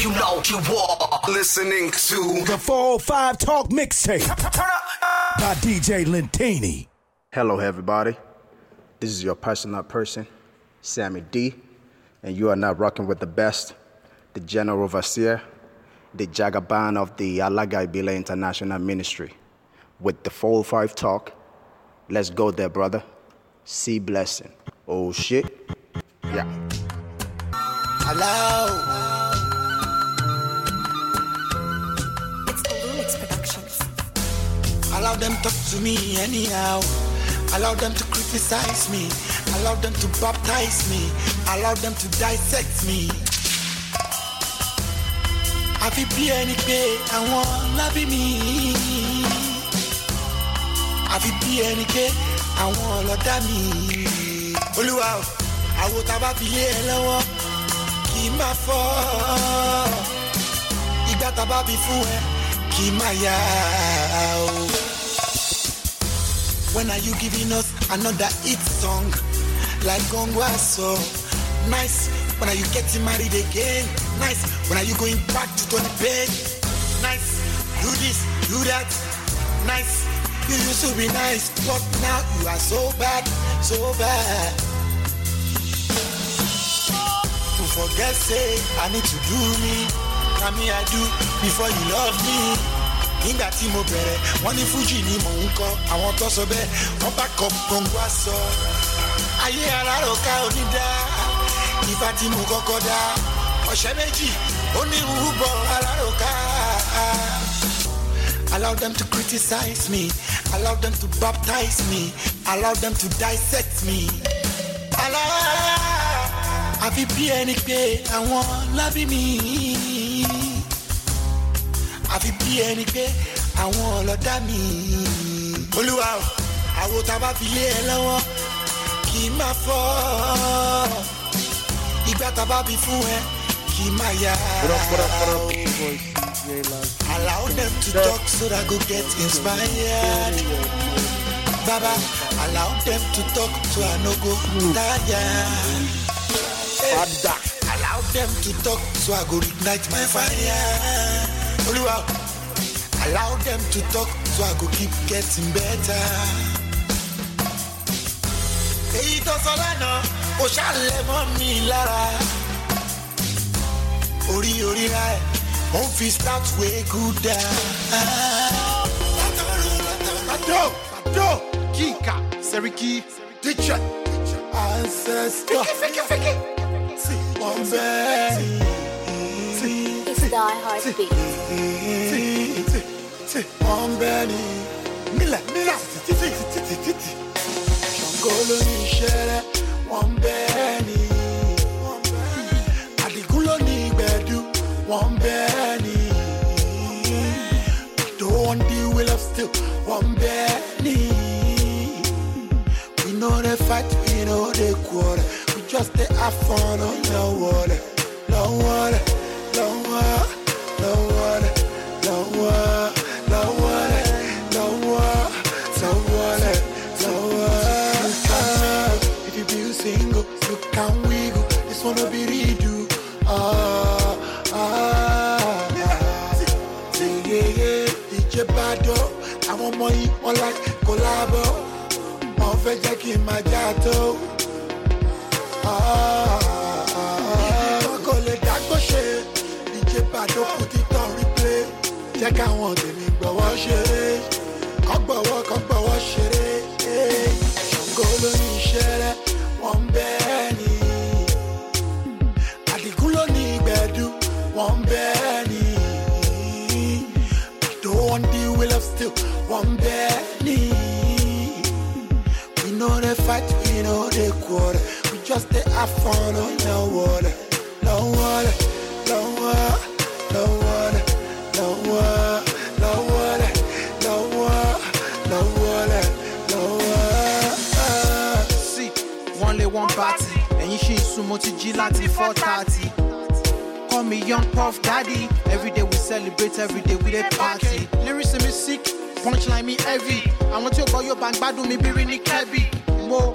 you know you are listening to the 405 Talk Mixtape by DJ Lentini. Hello, everybody. This is your personal person, Sammy D, and you are now rocking with the best, the General Overseer, the Jagaban of the Alagai Bila International Ministry, with the 405 Talk. Let's go there, brother. See blessing. Oh shit. Yeah. Hello. Allow them to talk to me anyhow. Allow them to criticize me. Allow them to baptize me. Allow them to dissect me. Àfi bí ẹni pé àwọn lábí mi. Àfi bí ẹni pé àwọn ọlọ́dá mi. Olúwa o, àwo tá a bá fi lé ẹ lọ́wọ́ kì í máa fọ́. Ìgbà tá a bá fi fún ẹ kì í máa. When are you giving us another hit song like Gongwa so Nice. When are you getting married again? Nice. When are you going back to Tony Payne? Nice. Do this, do that. Nice. You used to be nice, but now you are so bad, so bad. To forget, say, I need to do me. Now me I do before you love me. Nígbà tí mo bẹ̀rẹ̀ wọ́n ní fújì ni mò ń kọ́ àwọn tó sọ bẹ́ẹ̀ wọ́n bá kọ gbòǹgbò aṣọ. ayé aláròká onídá ìfà tí mo kọ́kọ́ dá ọ̀sẹ̀ méjì ó ní rúbọ aláròká. Allow them to criticize me, allow them to baptize me, allow them to dissect me. Allow àfi bí ẹni pé àwọn lábí mi àfi bí ẹni pé àwọn ọlọ́dá mi. olúwa o àwo tá a bá fi lé ẹ lọ́wọ́ kì í máa fọ́ ìgbà tá a bá fi fún ẹ kì í máa yá. allow them to talk so that I go get inspired. baba allow them to talk so I no go tired. Allow them to talk so I go ignite my fire. Olúwa, allow them to talk so I go keep getting better. Èyí tó sọ lánàá, ó ṣàlẹ̀ mọ́ mi lára. Orí orí ra ẹ̀, ń fi start wey good down. Ado, Ado, Kika, Seriki, Teacher, Ancestor. Fiki, Fiki, See, one bẹ́ẹ̀. It's Die Hard Beat. One ìgbẹ́dú, wọ́n bẹ́ẹ̀ ni. Don't the wọ́n bẹ́ẹ̀. We know the fight, we know the. We just dey have on the water. No water, fẹ́ jẹ́ kí n máa já tó. Wọ́n Jẹ́ káwọn tèmi gbọ́wọ́ ṣeré. Kọ́ gbọ́wọ́ kọ́ gbọ́wọ́ ṣeré. Ṣàngó ló ní iṣẹ́ rẹ̀, wọ́n ń bẹ́ẹ̀ ni. Àdìgún ló ní ìgbẹ́dú, wọ́n ń bẹ́ẹ̀ ni. Don't want the will of steel, wọ́n ń bẹ́ẹ̀ ni. We know the fight, we know the quarter. We just dey have fun on the water. No water, sun mo láti four thirty. Call me young puff daddy. Every day we celebrate, every day we dey party. Lyrics me sick, punchline me heavy. Àwọn tí ó gbọ́ yóò bá ń gbádùn mi bí rí ní kẹ́bì. Mo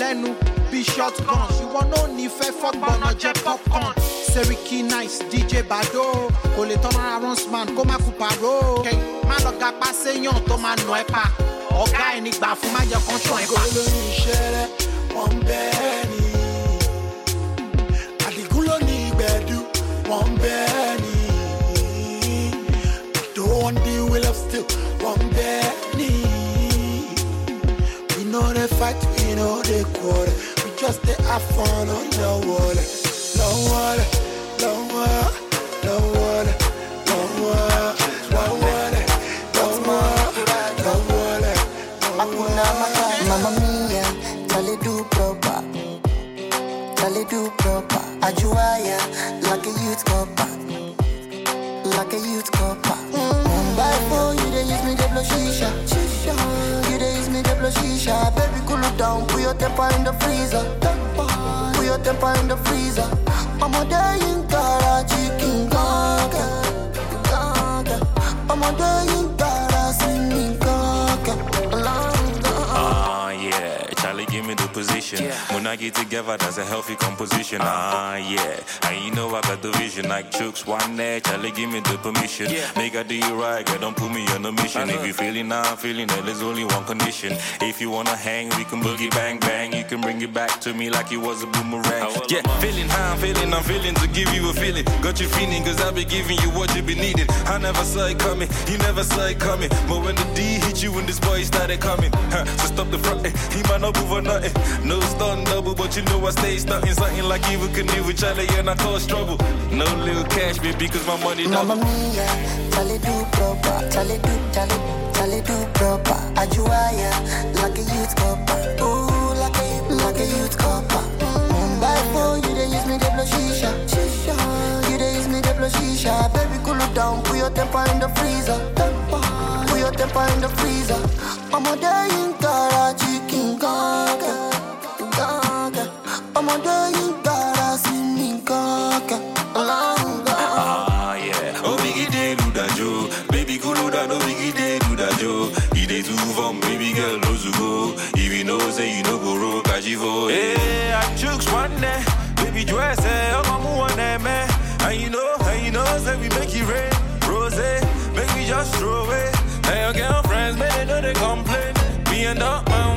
lẹ́nu bí shotgun. Ṣùgbọ́n náà ní fẹ́ fọ́gbọ́n náà jẹ́ popcorn. Seriki nice DJ Bado kò lè tán lára runsman kó má kú pàró. má lọ gapá séyàn tó máa nà ẹ́ pa ọ̀gá ẹni gbà fún má jẹ́ kán ṣàn ẹ́ pa. Ní we the just dey have fun on the water. No water, temper in the freezer. Put your temper in the freezer. I'm a day in Karachi, Kaka. Kaka. I'm a day in Karachi, King Kaka. Ah, yeah. Charlie, give me the position. When I get together, that's a healthy composition. Ah, yeah. And you know I got the vision like chooks. One day, Charlie, give me the permission. Make I do you right, girl, don't put me on a mission. If you feeling how I'm feeling, then there's only one condition. If you wanna hang, we can boogie bang bang. You can bring it back to me like it was a boomerang. Yeah, feeling how I'm feeling, I'm feeling to give you a feeling. Got you feeling, cause I've been giving you what you be needing. I never saw it coming, you never saw it coming. But when the D hit you, when this boy started coming, huh, so stop the front, he might not move or nothing. No stun double, but you know I stay stunting. Something like canoe with Charlie and I cause trouble. No little cash, baby, cause my money Mamma double. mia, tale do proper, tale do, tale, tale do proper. Ajuaya, like a youth copper. Ooh, like a, like a youth copper. Mm, Mumbai for you, they use me, they blow shisha. Shisha. You, they use me, they blow shisha. Baby, cool it down, put your temper in the freezer. Temper. Put your temper in the freezer. I'm a day in Karachi, complain. Me and that man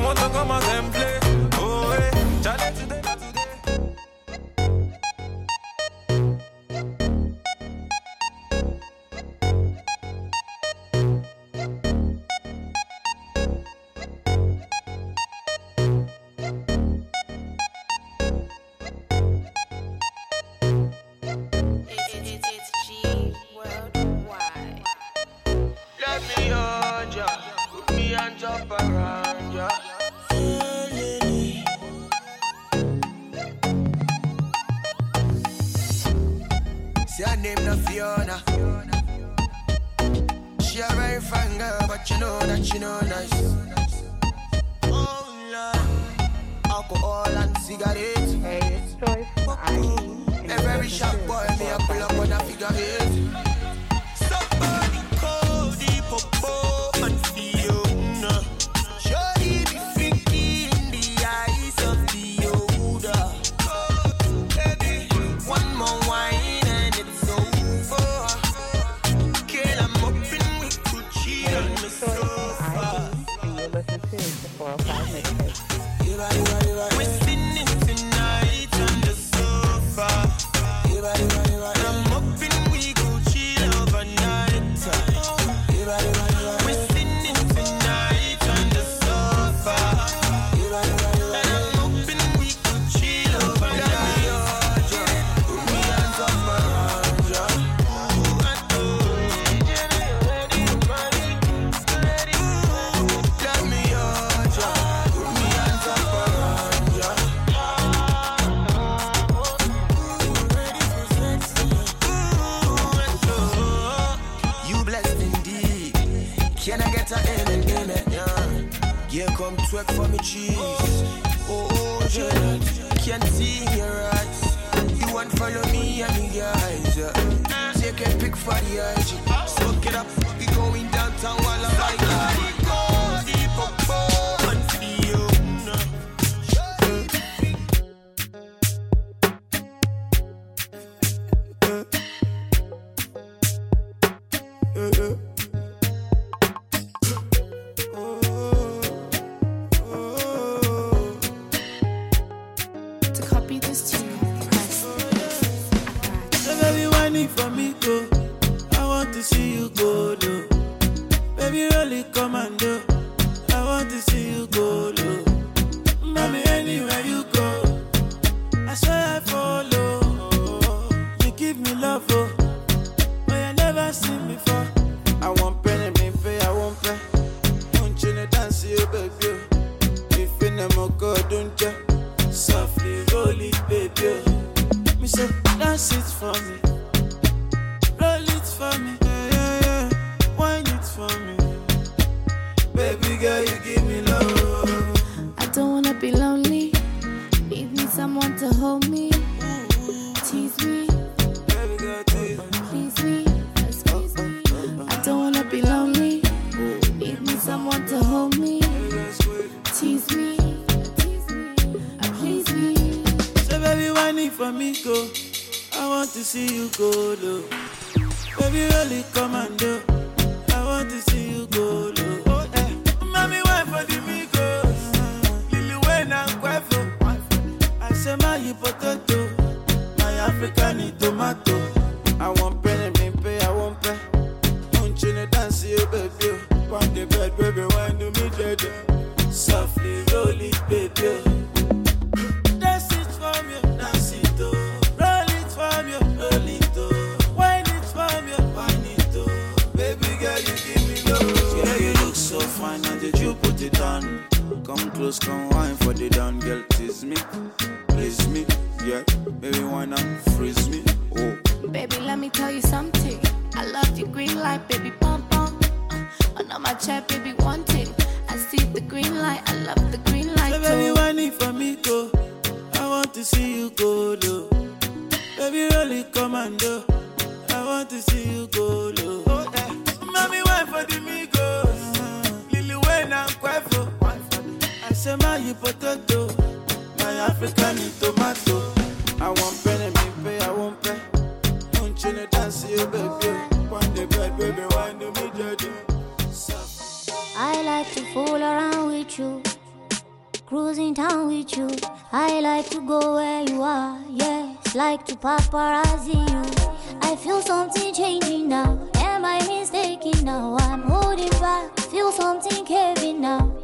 Cruising town with you, I like to go where you are. Yes, like to paparazzi you. I feel something changing now. Am I mistaken now? I'm holding back. Feel something heavy now.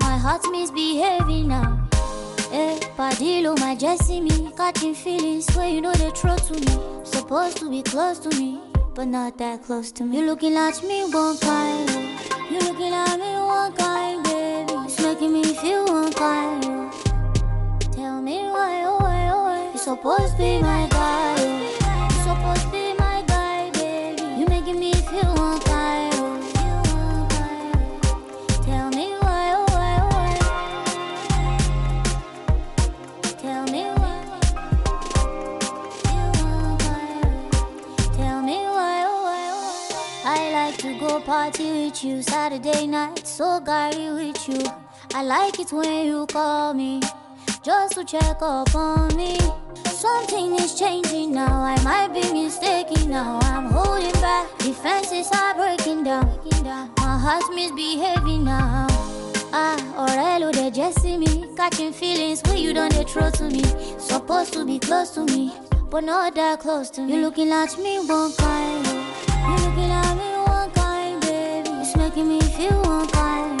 My heart's misbehaving now. Eh, hey, Padillo, my Jessie, me. Catching feelings where you know the truth to me. Supposed to be close to me, but not that close to me. You're looking at me one time. You're looking at me Give me feel on fire. Tell me why, oh why, oh why. You're supposed to be my guy. You're supposed to be my guy, baby. You making me feel on fire. Tell me why, oh why, oh why. Tell me oh, why. Tell me why, oh why, oh why. I like to go party with you Saturday night, so gary with you. I like it when you call me just to check up on me. Something is changing now, I might be mistaken now. I'm holding back, defenses are breaking down. My heart's misbehaving now. Ah, Orello, they just see me. Catching feelings when you done they throw to me. Supposed to be close to me, but not that close to me. You looking at me one kind, You're looking at me one kind, baby. It's making me feel one kind.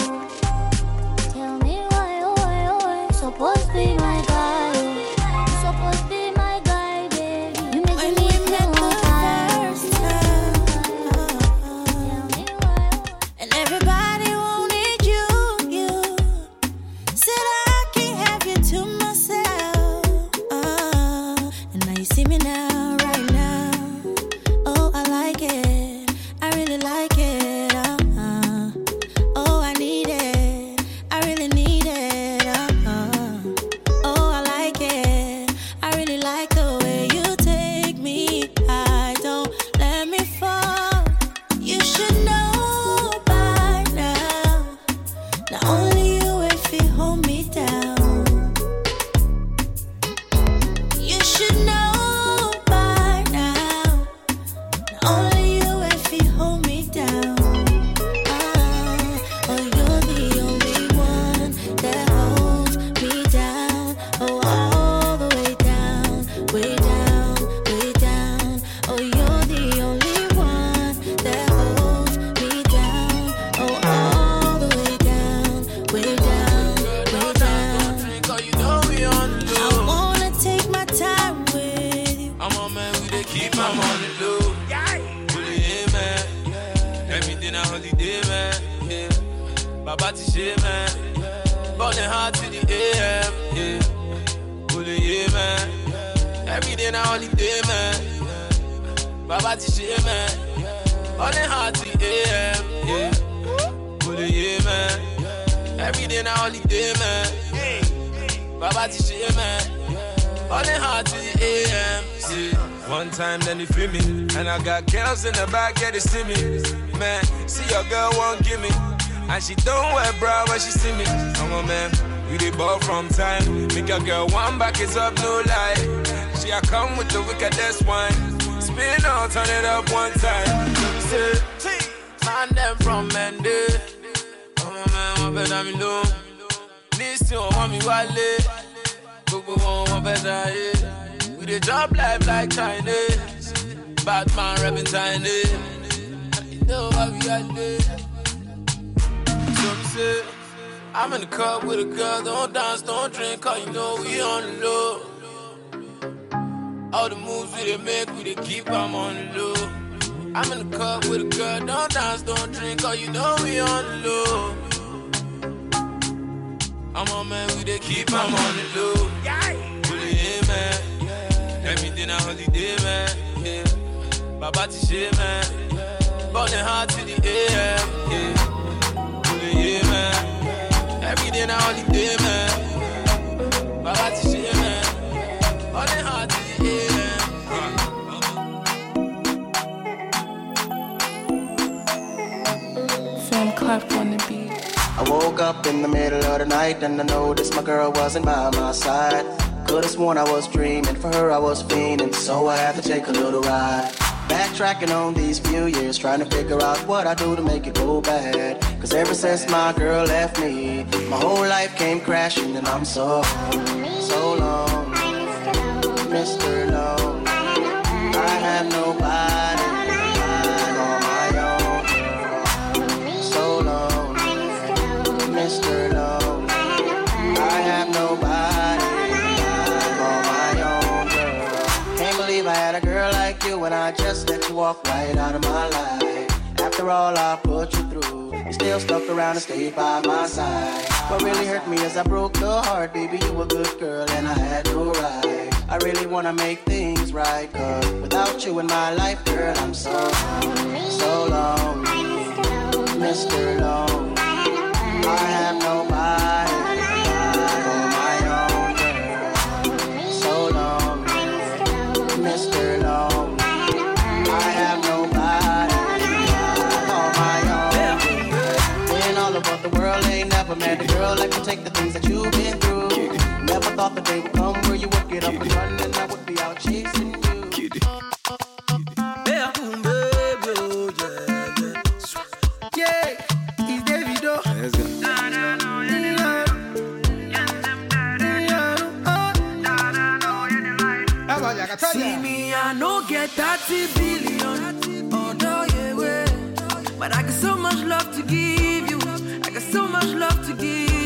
Fẹ́ sáyé. Eh. We dey chop life like Chinese. Batman rapping Chinese. Eh. You know how we are there. So me say, I'm in the club with a girl. Don't dance, don't drink, cause you know we on the low. All the moves we dey make, we dey keep 'em on the low. I'm in the club with a girl. Don't dance, don't drink, cause you know we on the low. I'm on man, we dey keep 'em on the low. Yeah, man. Everything a holiday, man. Yeah. Baba ti ṣe, man. Burning hard to the AM. Yeah. Really, yeah, man. Everything a holiday, man. Baba ti ṣe, man. Burning hard to the AM. Sam on the beat. I woke up in the middle of the night and I noticed my girl wasn't by my side. Could've sworn I was dreaming, for her I was fiending, so I had to take a little ride. Backtracking on these few years, trying to figure out what I do to make it go bad. Cause ever since my girl left me, my whole life came crashing and I'm so, so long. Mr. Lone, I have nobody After all I put you through, you still stuck around and stayed by my side. What really hurt me is I broke your heart, baby. You were a good girl and I had no right. I really wanna make things right, cause without you in my life, girl, I'm so, lonely. so lonely. Mr. Lonely. I have nobody take the things that you've been through. Never thought the day would come where you would get up and run and I would be out chasing you. Yeah, it's Let's go. See me, I no get 30 billion. Oh, no, yeah, way. But I got so much love to give you. I got so much love to give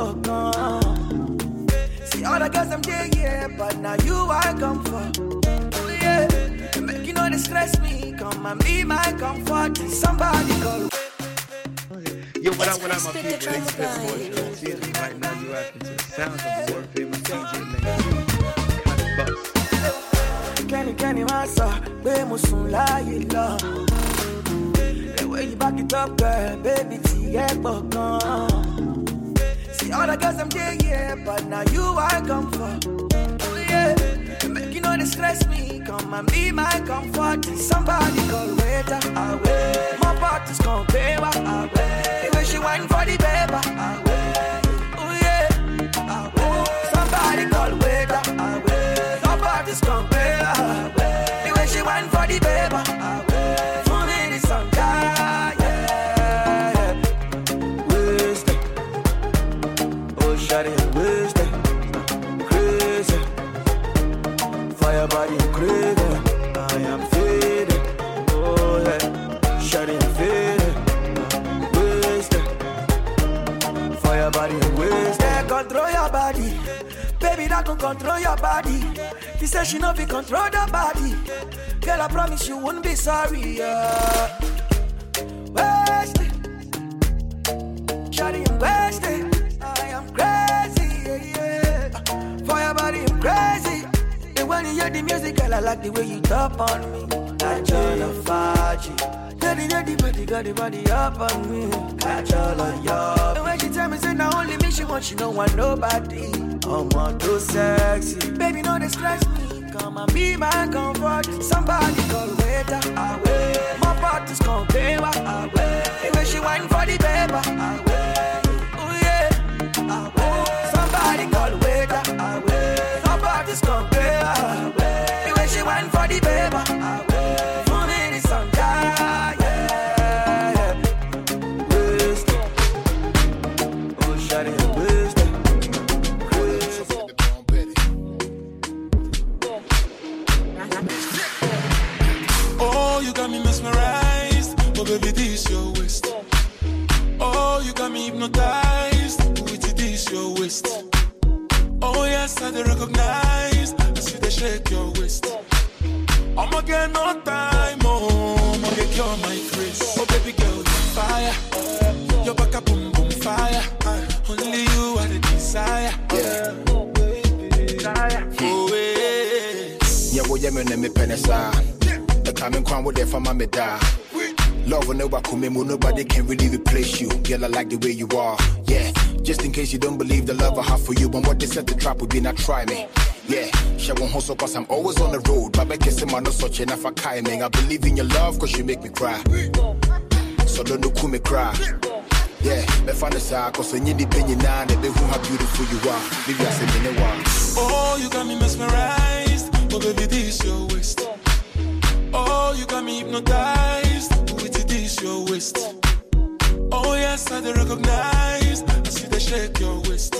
but gone. See all the girls them there, yeah, but now you I come for. Yeah, make you know they stress me. Come and be my comfort. Somebody call. Yo, what up, what up, my people? It's Boy Show season. Right now, you're rocking to the sounds of the world famous DJ named Kenny Kenny Massa, pé mo sùn láàyè lọ. The way you back it up, girl, baby, tiẹ̀ pọ̀ gan. See all the girls I'm there, yeah, but now you I come for. Yeah, make you know they stress me. Come and be my comfort. Somebody call waiter, away. My party's gon' pay, away. The way she wine for the paper. Oh said she know fi control the body. Girl, I promise you won't be sorry. Yeah. Wasted. Shawty, I'm wasted. I am crazy, yeah, yeah. For your body, I'm crazy. And when you hear the music, girl, I like the way you top on me. Like all of Faji. Daddy, daddy, body, got the body up on me. Catch all of y'all. And when she tell me, say, now only me, she want, she don't want nobody. I'm on too sexy. Baby, no, they me. Be my comfort. Somebody call waiter, away. My party's gon' pay, away. The way she wine for the paper, away. Oh. Somebody call waiter, away. Somebody's gon' pay, away. The way she wine for the paper, away. Baby, this your waist. Oh, you got me hypnotized. With this your waist. Oh, yes, I dey recognize. I see they shake your waist. I'ma get no time, oh, I'ma get cure my grace. Oh, baby girl, you're fire. Your back up, boom, boom, fire. Uh, only you are the desire. Yeah. Oh, yeah. Yeah, well, yeah, me me penesa. The coming crown with for my da. Love will never come in, nobody can really replace you. Girl, I like the way you are. Yeah, just in case you don't believe the love I have for you, but what they said the trap would be not try me. Yeah, she won't hustle cause I'm always on the road. But I guess I'm such enough for I believe in your love cause you make me cry. So don't do me cry. Yeah, me find the side cause when you depend on it, who how beautiful you are. Maybe I say me. Oh, you got me mesmerized. Oh, baby, this your waist. Oh, you got me hypnotized. Your waist. Oh, yes, I dey recognize. I see they shake your waist.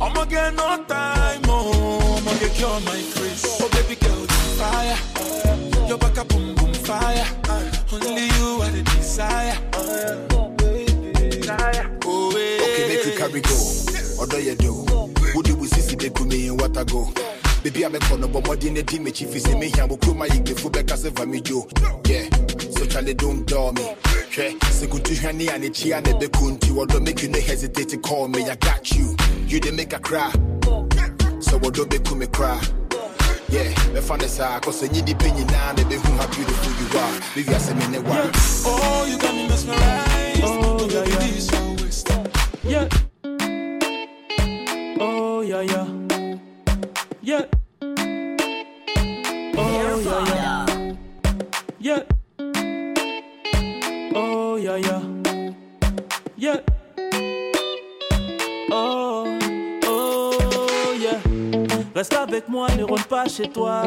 I'ma get no time, oh, I'ma get cure my grace. Oh, baby girl, fire. Your back up, boom, boom, fire. Only you are the desire. Oh, Okay, make you carry go. Odo you do. Would you sisi be kumi in what I go? Baby, I'm a corner, but more than a team, chief is in me. I'm a crew, my yig before back as a family Joe. Yeah, so Charlie don't door me. She, so good to honey and it's here and the kunti. Or don't make you no hesitate to call me. I got you. You didn't make a cry. So what don't make me cry. Yeah, me find the side, cause I need the opinion now, baby, who how beautiful you are. Baby, I say me ne one. Oh, you got me mesmerized. Oh, baby, this your waist. Yeah. Oh yeah yeah. Yeah. Oh yeah yeah. Yeah. Oh yeah yeah. Yeah. Oh oh yeah. Reste avec moi, ne rentre pas chez toi.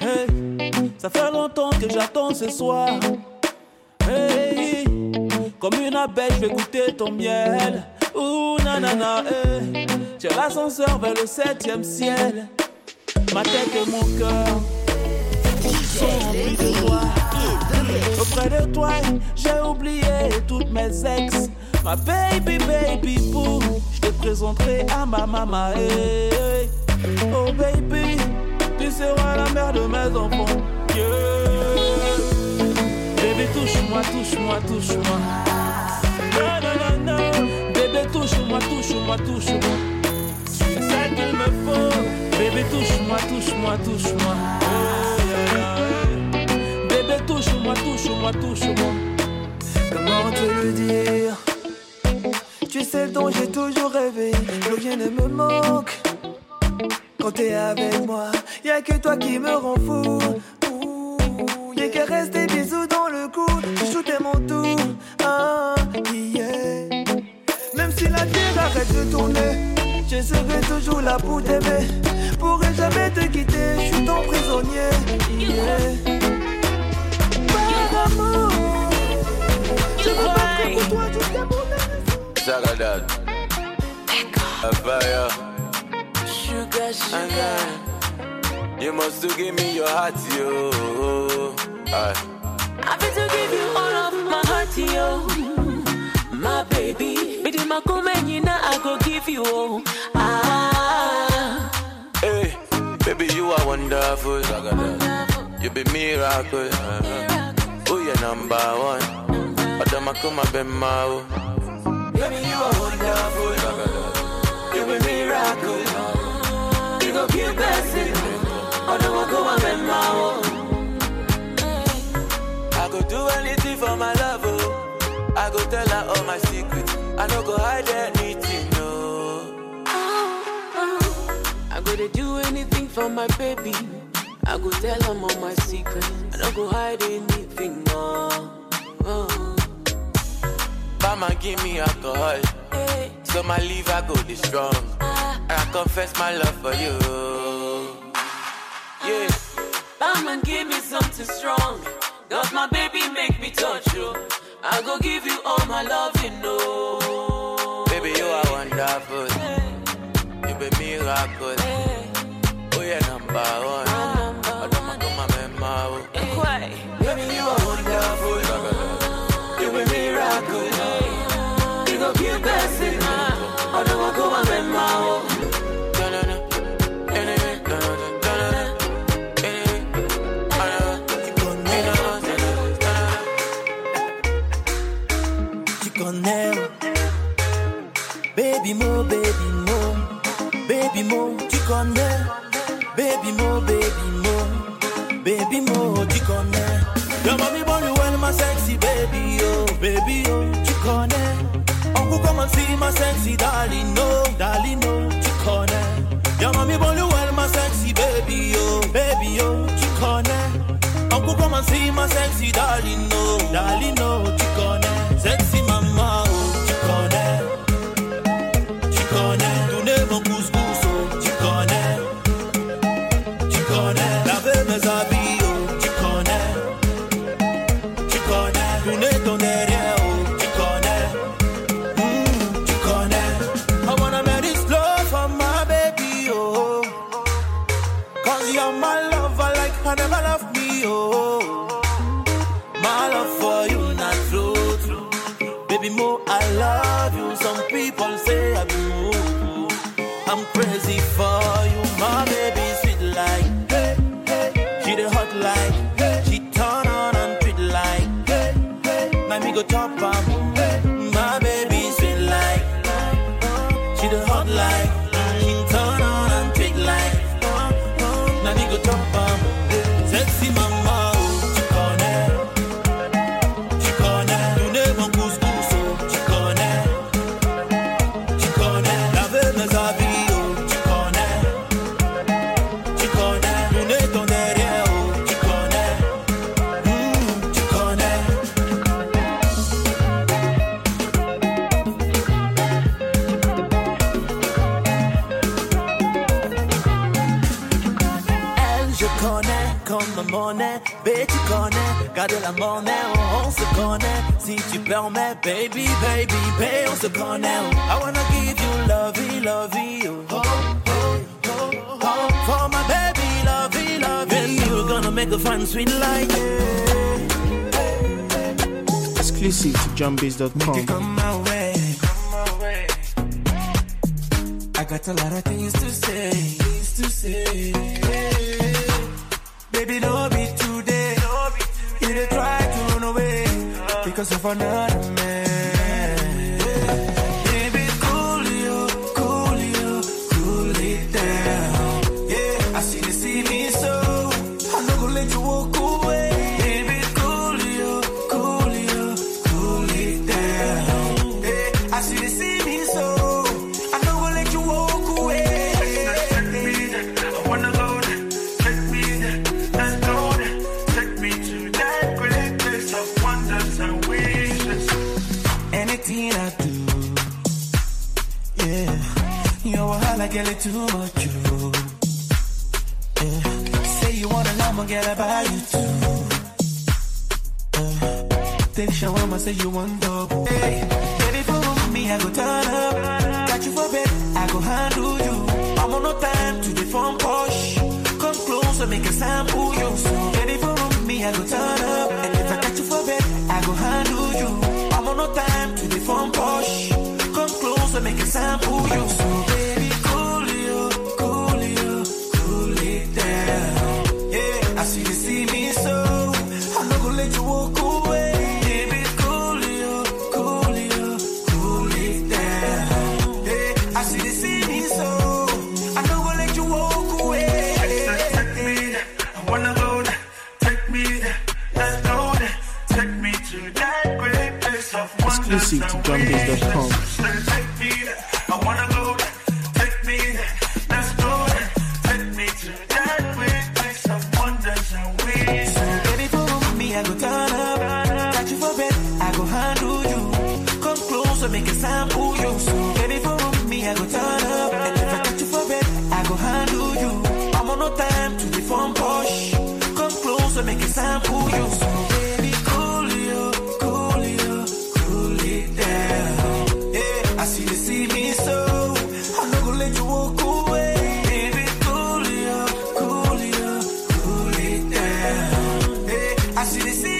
Hey, ça fait longtemps que j'attends ce soir. Hey, comme une abeille, je vais goûter ton miel. Ouh, nanana, hey. J'ai l'ascenseur vers le septième ciel. Ma tête et mon cœur sont remplis de toi. Auprès de toi, j'ai oublié toutes mes ex. Ma baby, baby boo, je te présenterai à ma maman. hey, hey. Oh baby, tu seras la mère de mes enfants. Yeah. Bébé, touche-moi, touche-moi, touche-moi. Non, non, non, non. Bébé, touche-moi, touche-moi, touche-moi. Sais. Bébé, touche-moi, touche-moi, touche-moi. Bébé, touche-moi, touche-moi, touche-moi. Comment te le dire? Tu celle dont j'ai toujours rêvé. Rien ne me manque. Quand t'es avec moi, y a que toi qui me rend fou. Y'a qu'à rester bisous dans le cou. Tu shootais mon tour. Ah, yeah. Même si la terre arrête de tourner, je serai toujours là pour t'aimer. Pourrai jamais te quitter, je suis ton prisonnier. Yeah. Par amour, je pour toi jusqu'à mon. Abaya. Sugar, sugar. You must give me your heart, yo. I fit to give you all of my heart, yo. My baby, me di makumenyina, I go give you all. Ah, Hey, baby, you are wonderful. You be miracle. Uh-huh. Oh, you're number one. Adama kuma bemao. Baby, you are wonderful. You be miracle. You go keep blessing. Oh, no one go and bend my own. I go do anything for my love, oh. I go tell her all my secrets. I no go hide anything, no. I go to do anything for my baby. I go tell him all my secrets. I don't go hide anything, no. Oh. Mama give me alcohol, eh. so my liver go be strong. And I confess my love for you. Yeah, ah. Batman, give me something strong. Cause my baby make me touch you. I go give you all my love, you know. baby, you are wonderful. You be miracle. Oh, yeah, number one. Mo, tu connais, baby mo, baby mo, baby mo, tu connais. Your mommy born you well, my sexy baby, oh, baby, oh, tu connais. Uncle come and see my sexy darling, no, darling, no, tu connais. Your mommy born you well, my sexy baby, oh, baby, oh, tu connais. Uncle come and see my sexy darling, no, darling, no, oh. My love for you not true, true. Baby, more I love you. Some people say I do. I'm crazy for La monnaie, on, on, se connaît. Si tu permets, baby, baby, baby, on se connaît. I wanna give you lovey, lovey, oh, oh, oh, oh. oh. For my baby, lovey, lovey. Then you gonna make a fun, sweet like yeah. Exclusive to JohnBiz.com. Got a lot of things to say, things to say. Yeah. Baby, don't be too try to run away because of another man. girl, it's too much. You. Yeah. Say you want a llama, girl, I buy you two. Uh, take shawarma, say you want double. Hey, baby, for me, I go turn up. Got you for bed, I go handle you. I'm on no time to the phone push. Come close, closer, make a sample you. So, baby, for me, I go turn zombies.com.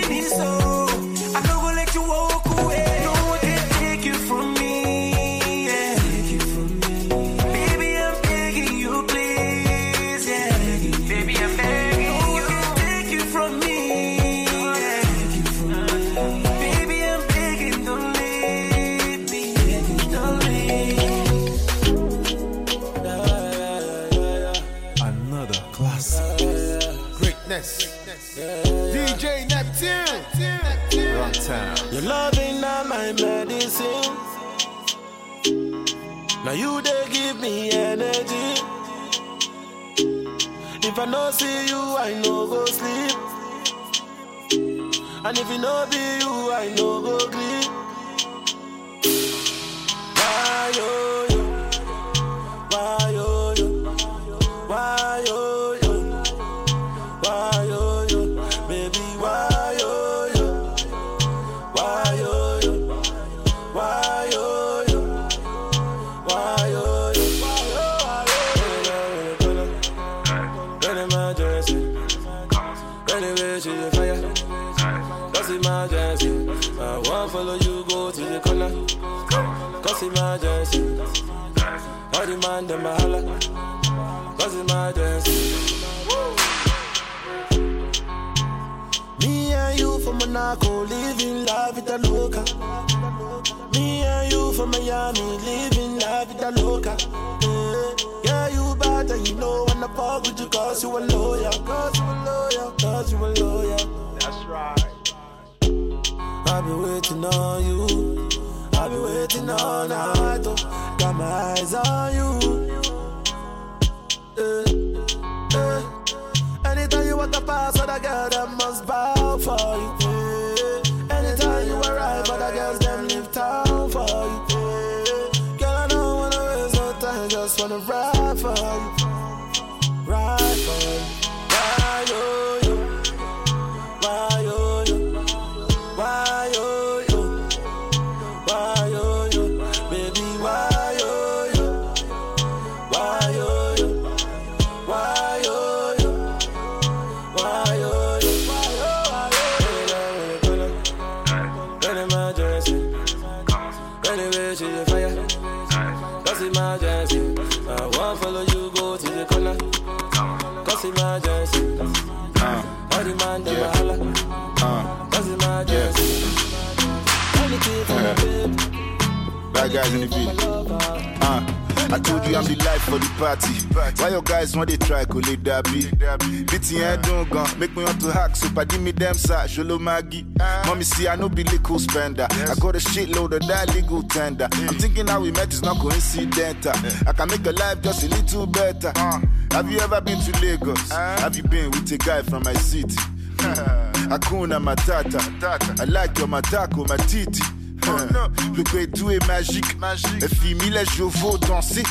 me so I no see you, I no go sleep. And if you no be you, I no go. Sleep. emergency. I won't follow you, go to the corner. Cause emergency. All the man, them a holler. Cause emergency. Me and you from Monaco, living life with a loca. Me and you from Miami, living life with a loca. Yeah. yeah, you bad and you know when I fuck with you cause you a lawyer. Cause you a lawyer, cause you a lawyer. That's right. I've been waiting on you. I've been waiting all night. Oh. Got my eyes on you. Eh, eh. Anytime you want to pass, other girl, that must bow for you. she a fire. Cause emergency, I won't follow you go to the corner. Cause emergency, uh, all the man they yeah. holla. Uh, Cause emergency, yeah. anything for my babe. Bad guys in the beat. Uh. I told you I'm the life for the party. Why your guys want they try to let that be? Head don't gun, make me want to hack. So paddy me them side, sholo maggie. Mommy see I know be liquor spender. I got a shitload of that legal tender. I'm thinking how we met is not coincidental. I can make a life just a little better. Have you ever been to Lagos? Have you been with a guy from my city? Hakuna Matata. I like your matako, my titi. Le pétou est magique. Fimi les chevaux danser.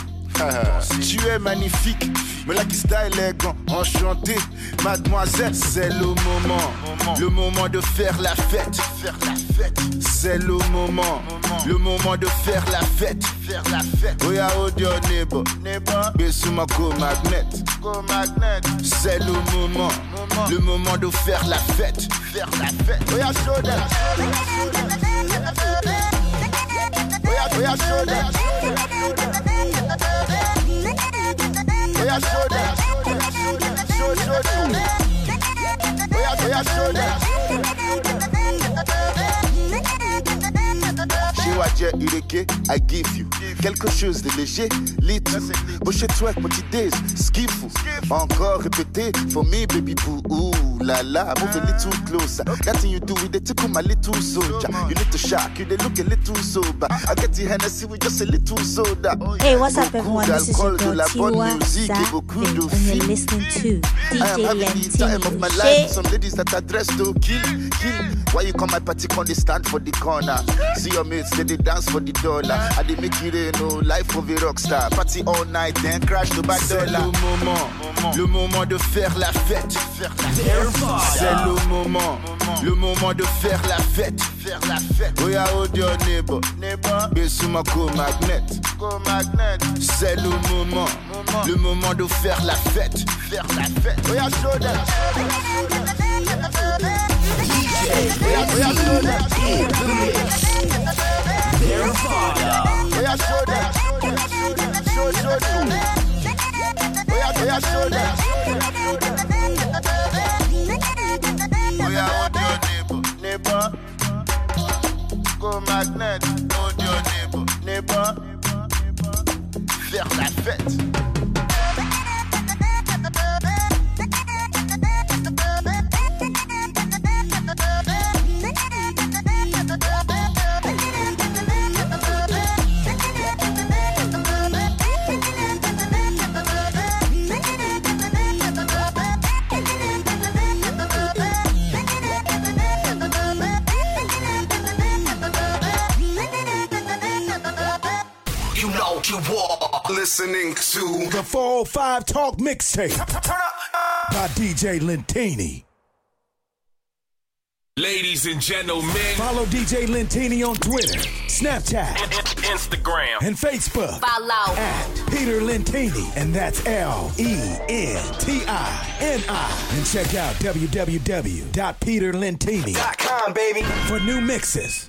Tu es magnifique, me like style élégant, enchanté, mademoiselle, c'est le moment, le moment de faire la fête, faire la fête, c'est le moment, le moment de faire la fête, faire la fête. Oh yeah, hold your neighbor, neighbor, Besuma go magnet, go magnet, c'est le moment, le moment de faire la fête, faire la fête. Oh yeah, show Chiwaje Ireke, I give you quelque chose de léger, lit. Boucher twerk, petit days, skillful. Encore répété, for me, baby boo. Ooh la la, move a little closer. That thing you do with the tickle my little soldier. You need to shock, you they look a little sober. Ah. I get the Hennessy with just a little soda. Oh, hey, what's up, everyone? This is your girl Tiwa musique Zach, and you're listening to I am DJ having the time of my Lentini. life. Some ladies that are dressed to kill, kill. Why you come my party on they stand for the corner? See your mates, they, they dance for the dollar. I they make it rain, no life of a rock star. Party all night, then crash the back C'est dollar. le moment, le moment de faire la fête. Faire la fête. C'est le moment, le moment de faire la fête. Faire la fête. Oh yeah, hold your neighbor, neighbor. Besuma go magnet, go magnet. C'est le moment, le moment de faire la fête. Faire la fête. Oh yeah, show them. Oh oh yeah, show them. Oh Five Talk Mixtape by DJ Lentini. Ladies and gentlemen, follow DJ Lentini on Twitter, Snapchat, Instagram, and Facebook. Follow at Peter Lentini, and that's L E N T I N I. And check out www.peterlentini.com, baby, for new mixes.